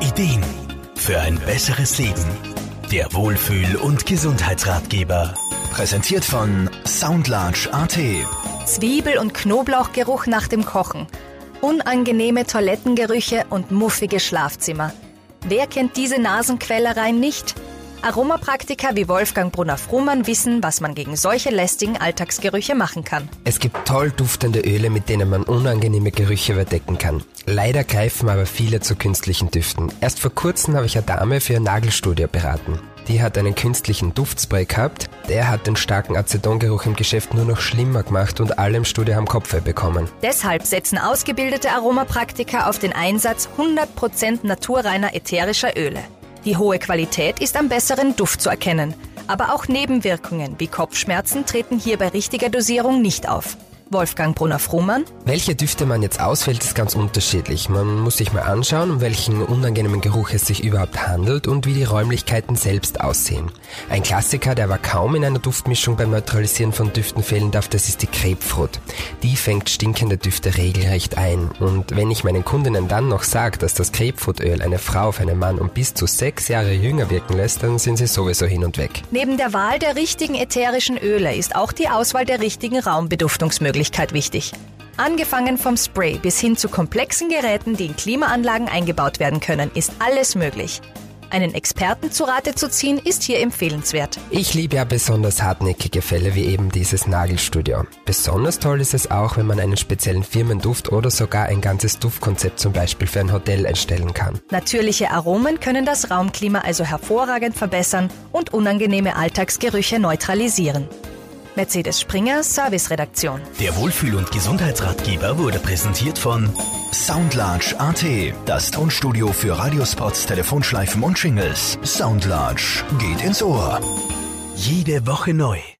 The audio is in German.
Ideen für ein besseres Leben. Der Wohlfühl- und Gesundheitsratgeber. Präsentiert von Soundlarge AT. Zwiebel- und Knoblauchgeruch nach dem Kochen. Unangenehme Toilettengerüche und muffige Schlafzimmer. Wer kennt diese Nasenquälerei nicht? Aromapraktiker wie Wolfgang Brunner-Frumann wissen, was man gegen solche lästigen Alltagsgerüche machen kann. Es gibt toll duftende Öle, mit denen man unangenehme Gerüche überdecken kann. Leider greifen aber viele zu künstlichen Düften. Erst vor kurzem habe ich eine Dame für ihr Nagelstudio beraten. Die hat einen künstlichen Duftspray gehabt. Der hat den starken Acetongeruch im Geschäft nur noch schlimmer gemacht und alle im Studio haben Kopfweh bekommen. Deshalb setzen ausgebildete Aromapraktiker auf den Einsatz 100% naturreiner ätherischer Öle. Die hohe Qualität ist am besseren Duft zu erkennen, aber auch Nebenwirkungen wie Kopfschmerzen treten hier bei richtiger Dosierung nicht auf. Wolfgang Brunner-Frumann. Welche Düfte man jetzt auswählt, ist ganz unterschiedlich. Man muss sich mal anschauen, um welchen unangenehmen Geruch es sich überhaupt handelt und wie die Räumlichkeiten selbst aussehen. Ein Klassiker, der aber kaum in einer Duftmischung beim Neutralisieren von Düften fehlen darf, das ist die Grapefruit. Die fängt stinkende Düfte regelrecht ein. Und wenn ich meinen Kundinnen dann noch sage, dass das Grapefruitöl eine Frau auf einen Mann um bis zu sechs Jahre jünger wirken lässt, dann sind sie sowieso hin und weg. Neben der Wahl der richtigen ätherischen Öle ist auch die Auswahl der richtigen Raumbeduftungsmöglichkeit wichtig. Angefangen vom Spray bis hin zu komplexen Geräten, die in Klimaanlagen eingebaut werden können, ist alles möglich. Einen Experten zu Rate zu ziehen, ist hier empfehlenswert. Ich liebe ja besonders hartnäckige Fälle wie eben dieses Nagelstudio. Besonders toll ist es auch, wenn man einen speziellen Firmenduft oder sogar ein ganzes Duftkonzept zum Beispiel für ein Hotel erstellen kann. Natürliche Aromen können das Raumklima also hervorragend verbessern und unangenehme Alltagsgerüche neutralisieren. Mercedes Springer Service Redaktion. Der Wohlfühl- und Gesundheitsratgeber wurde präsentiert von Soundlarge AT, das Tonstudio für Radiospots, Telefonschleifen und Jingles. Soundlarge geht ins Ohr. Jede Woche neu.